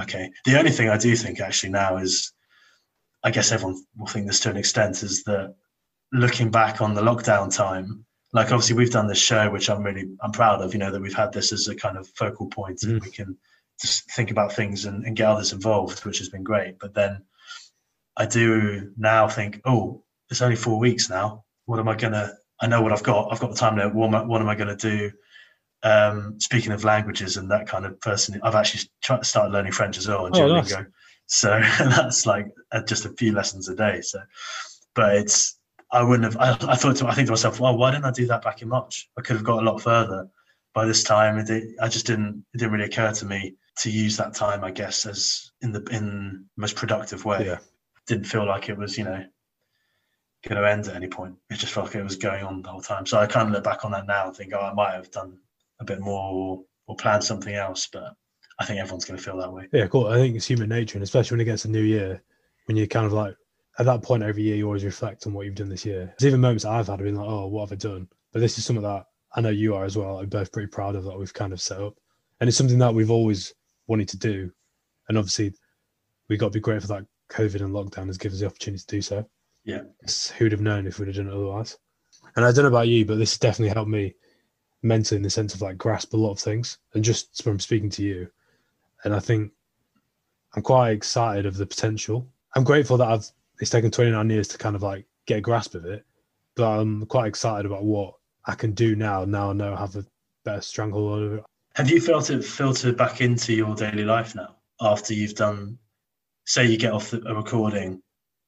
Speaker 2: okay. The only thing I do think actually now is, I guess everyone will think this to an extent, is that looking back on the lockdown time, like obviously we've done this show, which I'm really I'm proud of. You know that we've had this as a kind of focal point, and
Speaker 1: Mm.
Speaker 2: we can just think about things and, and get others involved, which has been great. But then I do now think, oh, it's only four weeks now. What am I gonna? I know what I've got. I've got the time now. What am I, what am I going to do? Um, speaking of languages and that kind of person, I've actually tried, started learning French as well on
Speaker 1: Oh, nice.
Speaker 2: So [laughs] that's like uh, just a few lessons a day. So, but it's I wouldn't have. I, I thought to, I think to myself, well, why didn't I do that back in March? I could have got a lot further by this time. It, I just didn't. It didn't really occur to me to use that time. I guess as in the in the most productive way.
Speaker 1: Yeah.
Speaker 2: Didn't feel like it was you know going to end at any point. It just felt like it was going on the whole time. So I kind of look back on that now and think, oh, I might have done a bit more or, or planned something else. But I think everyone's going to feel that way.
Speaker 1: Yeah, cool. I think it's human nature, and especially when it gets a new year, when you're kind of like at that point every year you always reflect on what you've done this year. There's even moments I've had of being like, oh, what have I done? But this is something that I know you are as well. I'm both pretty proud of that we've kind of set up, and it's something that we've always wanted to do, and obviously we've got to be grateful that COVID and lockdown has given us the opportunity to do so.
Speaker 2: Yeah.
Speaker 1: Who'd have known if we'd have done it otherwise? And I don't know about you, but this has definitely helped me mentally in the sense of like grasp a lot of things, and just from speaking to you, and I think I'm quite excited of the potential. I'm grateful that I've it's taken 29 years to kind of like get a grasp of it, but I'm quite excited about what I can do now. Now I know I have a better stranglehold over it.
Speaker 2: Have you felt it filter back into your daily life now after you've done? Say you get off the, a recording,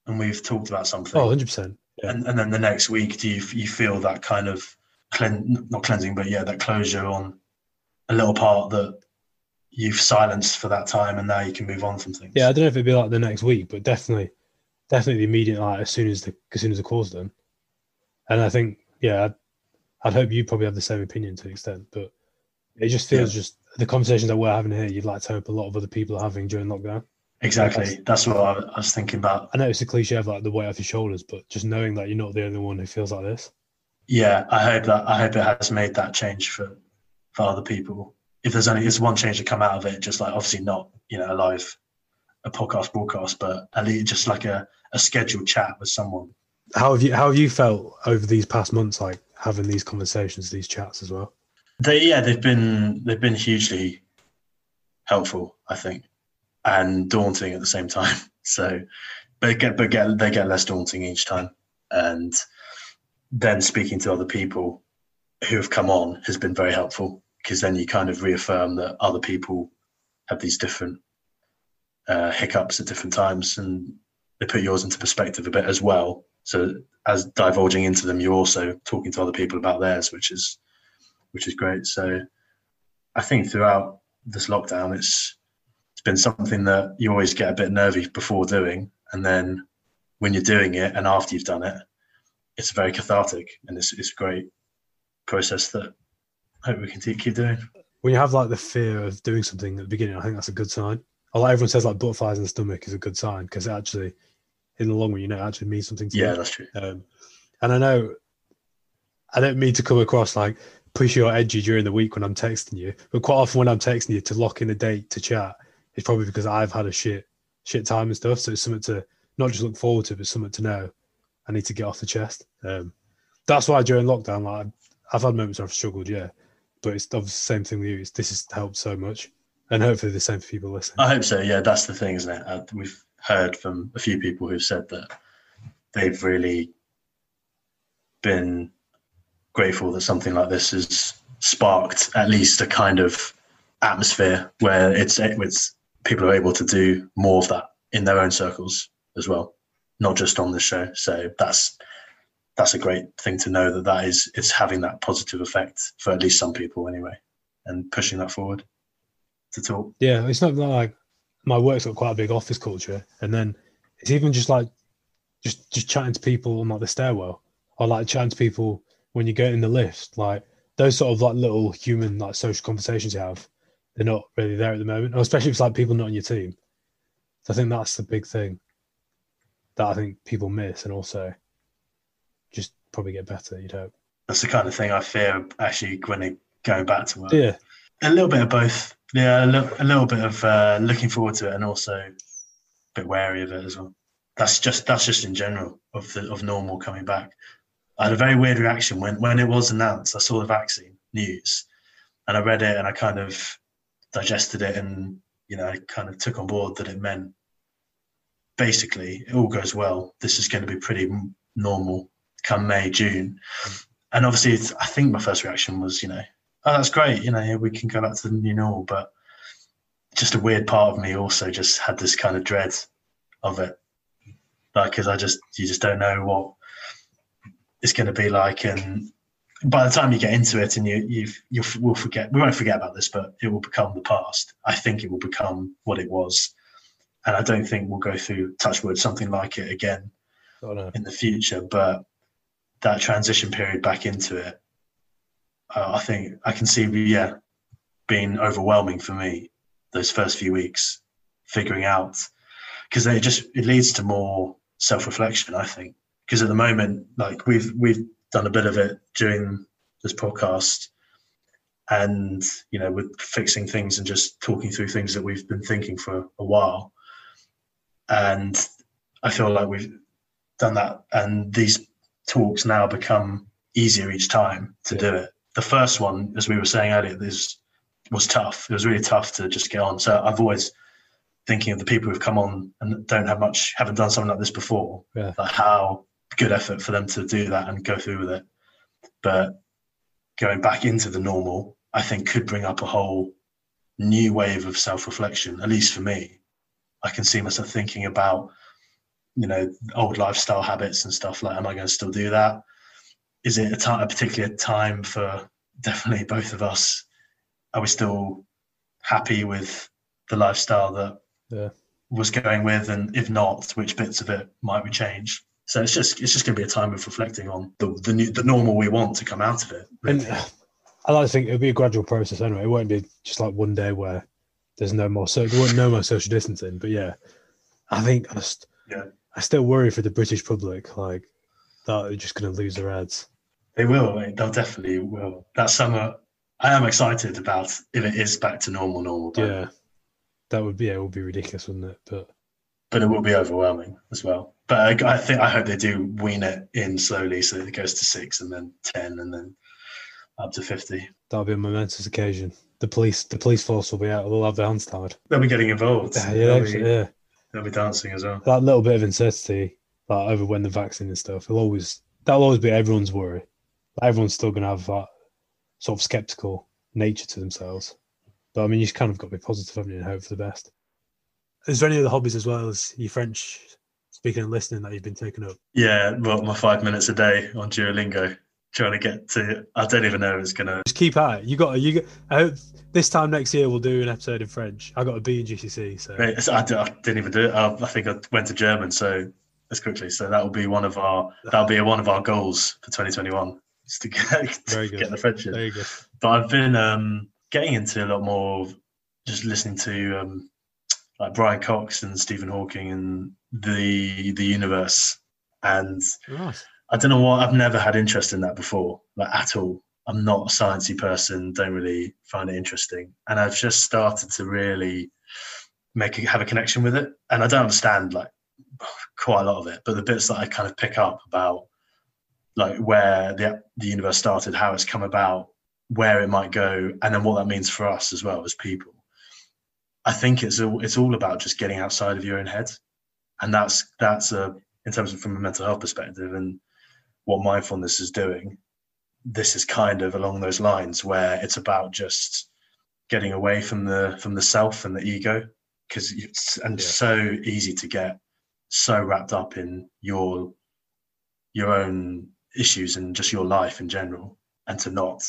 Speaker 2: and we've talked about something.
Speaker 1: Oh, 100%. yeah.
Speaker 2: and, and then the next week do you you feel that kind of clean not cleansing but yeah that closure on a little part that you've silenced for that time and now you can move on from things
Speaker 1: Yeah, I don't know if it'd be like the next week, but definitely, definitely the immediate like as soon as the as soon as the call's done. And I think, yeah, I'd, I'd hope you probably have the same opinion to an extent, but it just feels just the conversations that we're having here. You'd like to hope a lot of other people are having during lockdown.
Speaker 2: exactly that's what I, I was thinking about
Speaker 1: I know it's a cliche of like the weight off your shoulders, but just knowing that you're not the only one who feels like this.
Speaker 2: yeah i hope that i hope it has made that change for for other people if there's only there's one change to come out of it just like obviously not you know a live a podcast broadcast but at least just like a, a scheduled chat with someone
Speaker 1: How have you how have you felt over these past months, like having these conversations, these chats as well?
Speaker 2: They yeah, they've been they've been hugely helpful, I think, and daunting at the same time. [laughs] So, but get but get they get less daunting each time, and then speaking to other people who have come on has been very helpful because then you kind of reaffirm that other people have these different uh, hiccups at different times, and they put yours into perspective a bit as well. So, as divulging into them, you're also talking to other people about theirs, which is which is great. So I think throughout this lockdown, it's it's been something that you always get a bit nervy before doing, and then when you're doing it and after you've done it, it's very cathartic and it's it's a great process that I hope we can keep doing.
Speaker 1: When you have like the fear of doing something at the beginning, I think that's a good sign. Like everyone says, like butterflies in the stomach is a good sign because actually, in the long run, you know, actually means something to
Speaker 2: Yeah,
Speaker 1: you.
Speaker 2: that's true.
Speaker 1: Um, and I know I don't mean to come across like pushy or edgy during the week when I'm texting you, but quite often when I'm texting you to lock in a date to chat, it's probably because I've had a shit shit time and stuff. So it's something to not just look forward to, but something to know I need to get off the chest. Um, that's why during lockdown, like I've had moments where I've struggled, yeah, but it's obviously the same thing with you. It's, this has helped so much, and hopefully the same for people listening.
Speaker 2: I hope so. Yeah, that's the thing, isn't it? Uh, we've heard from a few people who've said that they've really been grateful that something like this has sparked at least a kind of atmosphere where it's it's people are able to do more of that in their own circles as well, not just on the show. So that's that's a great thing to know that that is it's having that positive effect for at least some people anyway, and pushing that forward to talk.
Speaker 1: Yeah, it's not like my work's got quite a big office culture, and then it's even just like just just chatting to people on like the stairwell, or like chatting to people when you get in the lift, like those sort of like little human like social conversations you have, they're not really there at the moment, or especially if it's like people not on your team. So I think that's the big thing that I think people miss, and also just probably get better. You'd hope.
Speaker 2: That's the kind of thing I fear actually when it going back to work.
Speaker 1: Yeah,
Speaker 2: a little bit of both. Yeah, a little, bit of uh, looking forward to it, and also a bit wary of it as well. That's just that's just in general of the of normal coming back. I had a very weird reaction when when it was announced. I saw the vaccine news, and I read it, and I kind of digested it, and you know, I kind of took on board that it meant basically it all goes well. This is going to be pretty normal come May June, and obviously, I think my first reaction was, you know, oh, that's great. You know, we can go back to the new normal. But just a weird part of me also just had this kind of dread of it, like because I just you just don't know what it's going to be like, and by the time you get into it, and you you you will forget. We won't forget about this, but it will become the past. I think it will become what it was, and I don't think we'll go through touchwood something like it again
Speaker 1: oh,
Speaker 2: in the future. But that transition period back into it uh, I think I can see, yeah, being overwhelming for me those first few weeks, figuring out because it just it leads to more self reflection. I think because at the moment, like we've we've done a bit of it during this podcast, and you know we're fixing things and just talking through things that we've been thinking for a while, and I feel like we've done that, and these talks now become easier each time to yeah. do it the first one, as we were saying earlier, this was tough. It was really tough to just get on. So I've always thinking of the people who've come on and don't have much, haven't done something like this before.
Speaker 1: Yeah.
Speaker 2: Like how good effort for them to do that and go through with it. But going back into the normal, I think could bring up a whole new wave of self-reflection. At least for me, I can see myself thinking about, you know, old lifestyle habits and stuff. Like, am I going to still do that? Is it a, time, particular time for definitely both of us? Are we still happy with the lifestyle that
Speaker 1: yeah.
Speaker 2: was going with, and if not, which bits of it might we change? So it's just it's just going to be a time of reflecting on the the, new, the normal we want to come out of it.
Speaker 1: Really. And [sighs] I like to think it'll be a gradual process anyway. It won't be just like one day where there's no more so there won't no more social distancing. But yeah, I think I, st-
Speaker 2: yeah.
Speaker 1: I still worry for the British public. Like that are just going to lose their heads.
Speaker 2: They will. Eh? They'll definitely will. That summer, I am excited about if it is back to normal. Normal.
Speaker 1: Yeah, that would be. Yeah, it would be ridiculous, wouldn't it? But
Speaker 2: but it will be overwhelming as well. But I, I think I hope they do wean it in slowly, so it goes to six and then ten and then up to fifty.
Speaker 1: That'll be a momentous occasion. The police, the police force will be out. They'll have their hands tied.
Speaker 2: They'll be getting involved.
Speaker 1: Yeah, yeah, they'll be, yeah.
Speaker 2: They'll be dancing as well.
Speaker 1: That little bit of uncertainty, like over when the vaccine and stuff, will always that'll always be everyone's worry everyone's still going to have that sort of skeptical nature to themselves. But I mean, you just kind of got to be positive, haven't you, and hope for the best. Is there any other hobbies as well as your French speaking and listening that you've been taking up?
Speaker 2: Yeah, well, my five minutes a day on Duolingo, trying to get to. I don't even know if it's gonna.
Speaker 1: Just keep at it. You got. You. Got, I hope this time next year we'll do an episode in French. I got a B in GCSE, so.
Speaker 2: Right, I, I, didn't even do it. I, I think I went to German, so as quickly. So that will be one of our. That'll be one of our goals for 2021 [laughs] to get, to get the friendship.
Speaker 1: Very good.
Speaker 2: But I've been um, getting into a lot more just listening to um, like Brian Cox and Stephen Hawking and the the universe. And
Speaker 1: nice.
Speaker 2: I don't know why I've never had interest in that before, like at all. I'm not a sciencey person. Don't really find it interesting, and I've just started to really make a, have a connection with it. And I don't understand like quite a lot of it, but the bits that I kind of pick up about like where the the universe started, how it's come about, where it might go, and then what that means for us as well as people. I think it's all it's all about just getting outside of your own head, and that's that's a in terms of from a mental health perspective and what mindfulness is doing. This is kind of along those lines where it's about just getting away from the from the self and the ego because it's and yeah. so easy to get so wrapped up in your your own issues and just your life in general and to not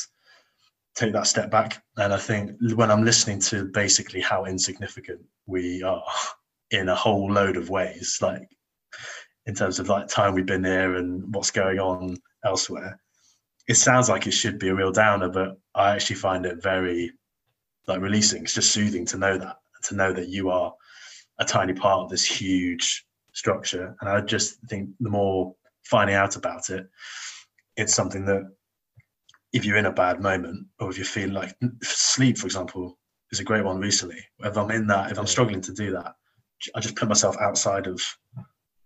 Speaker 2: take that step back. And I think when I'm listening to basically how insignificant we are [laughs] in a whole load of ways, like in terms of like time we've been here and what's going on elsewhere, it sounds like it should be a real downer, but I actually find it very like releasing. It's just soothing to know that, to know that you are a tiny part of this huge structure. And I just think the more finding out about it, it's something that if you're in a bad moment or if you feel like sleep, for example, is a great one recently. If I'm in that, if I'm struggling to do that, I just put myself outside of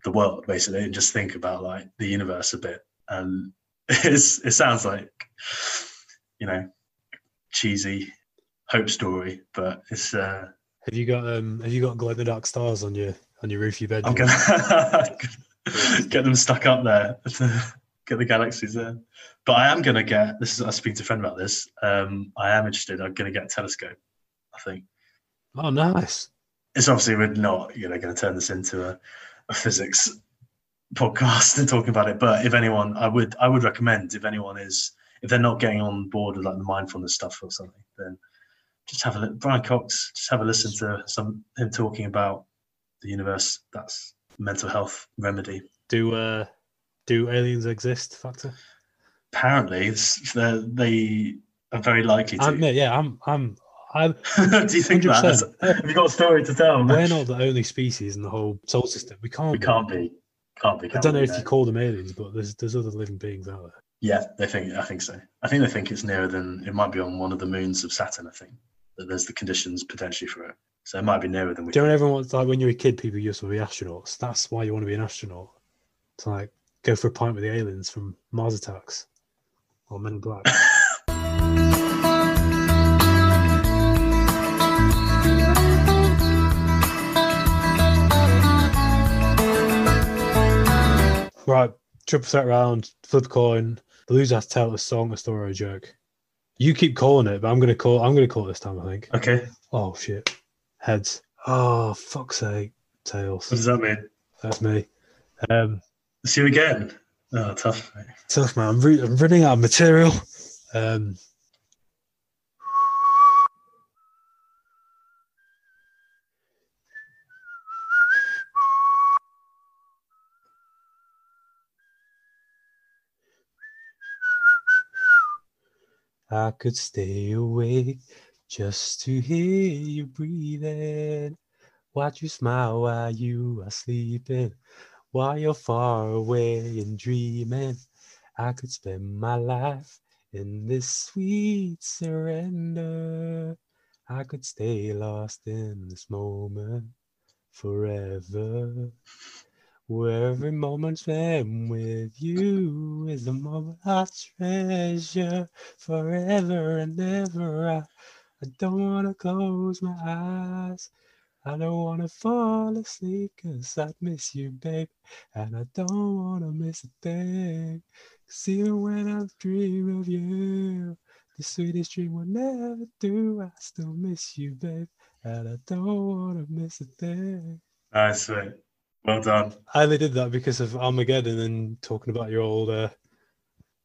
Speaker 2: the world basically and just think about like the universe a bit. And [laughs] it's, it sounds like, you know, cheesy hope story, but it's. uh
Speaker 1: Have you got um Have you got glow in the dark stars on your on your roof of your bedroom?
Speaker 2: I'm gonna [laughs] [laughs] get them stuck up there. [laughs] get the galaxies there. But I am gonna get. This is I speak to a friend about this. Um, I am interested. I'm gonna get a telescope. I think.
Speaker 1: Oh, nice.
Speaker 2: It's obviously we're not you know going to turn this into a, a physics podcast and talking about it. But if anyone, I would I would recommend if anyone is if they're not getting on board with like the mindfulness stuff or something, then just have a look. Brian Cox, just have a listen to some him talking about the universe. That's mental health remedy.
Speaker 1: Do uh do aliens exist, Factor?
Speaker 2: Apparently, they are very likely to.
Speaker 1: I'm, yeah, I'm. I'm. I'm [laughs]
Speaker 2: Do you think that? Have you got a story to tell?
Speaker 1: We're not the only species in the whole solar system. We can't.
Speaker 2: We
Speaker 1: be.
Speaker 2: can't be. Can't be. Can't
Speaker 1: I don't know
Speaker 2: be,
Speaker 1: if
Speaker 2: no.
Speaker 1: you call them aliens, but there's there's other living beings out there.
Speaker 2: Yeah, they think. I think so. I think they think it's nearer than it might be on one of the moons of Saturn. I think that there's the conditions potentially for it, so it might be nearer than we.
Speaker 1: Do you know everyone wants like when you're a kid, people used to be astronauts. That's why you want to be an astronaut. To like go for a pint with the aliens from Mars Attacks or Men in Black. [laughs] right, triple set round, flip coin. The loser has to tell a song, a story, or a joke. You keep calling it, but I'm gonna call. I'm gonna call it this time. I think.
Speaker 2: Okay.
Speaker 1: Oh shit. Heads. Oh fuck's sake. Tails.
Speaker 2: What does that mean?
Speaker 1: That's me. Um,
Speaker 2: See you again. Oh, tough. mate.
Speaker 1: tough man. I'm, re- I'm running out of material. Um, I could stay awake just to hear you breathing. Watch you smile while you are sleeping. While you're far away and dreaming, I could spend my life in this sweet surrender. I could stay lost in this moment forever. Where every moment spent with you is a moment I treasure forever and ever. I, I don't want to close my eyes. I don't want to fall asleep because I miss you, babe. And I don't want to miss a thing. Cause even when I dream of you, the sweetest dream will never do. I still miss you, babe. And I don't want to miss a thing.
Speaker 2: Nice, mate. Well done.
Speaker 1: I only did that because of Armageddon and talking about your old, uh,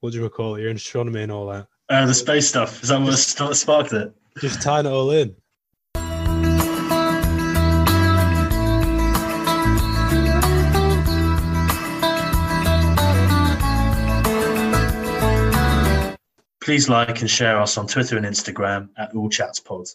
Speaker 1: what do you call it, your astronomy and all that.
Speaker 2: Uh, the space stuff. Is that what sparked it?
Speaker 1: Just tying it all in.
Speaker 2: Please like and share us on Twitter and Instagram at All Chats Pod.